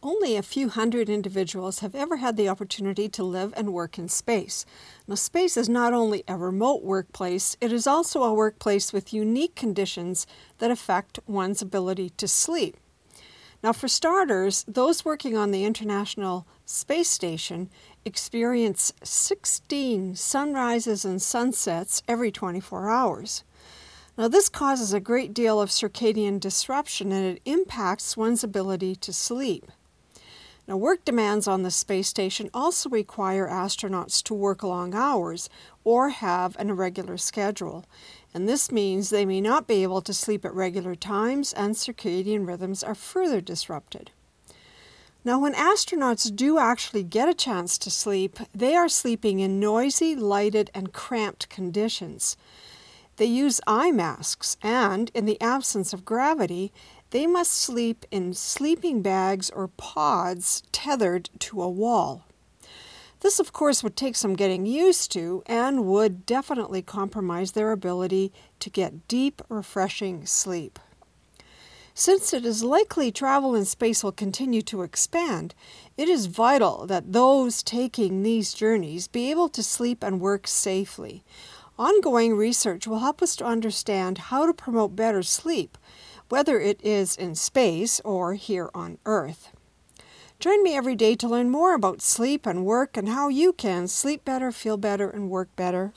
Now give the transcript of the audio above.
Only a few hundred individuals have ever had the opportunity to live and work in space. Now, space is not only a remote workplace, it is also a workplace with unique conditions that affect one's ability to sleep. Now, for starters, those working on the International Space Station experience 16 sunrises and sunsets every 24 hours. Now, this causes a great deal of circadian disruption and it impacts one's ability to sleep. Now, work demands on the space station also require astronauts to work long hours or have an irregular schedule, and this means they may not be able to sleep at regular times and circadian rhythms are further disrupted. Now, when astronauts do actually get a chance to sleep, they are sleeping in noisy, lighted, and cramped conditions. They use eye masks, and in the absence of gravity, they must sleep in sleeping bags or pods tethered to a wall. This, of course, would take some getting used to and would definitely compromise their ability to get deep, refreshing sleep. Since it is likely travel in space will continue to expand, it is vital that those taking these journeys be able to sleep and work safely. Ongoing research will help us to understand how to promote better sleep whether it is in space or here on Earth. Join me every day to learn more about sleep and work and how you can sleep better, feel better, and work better.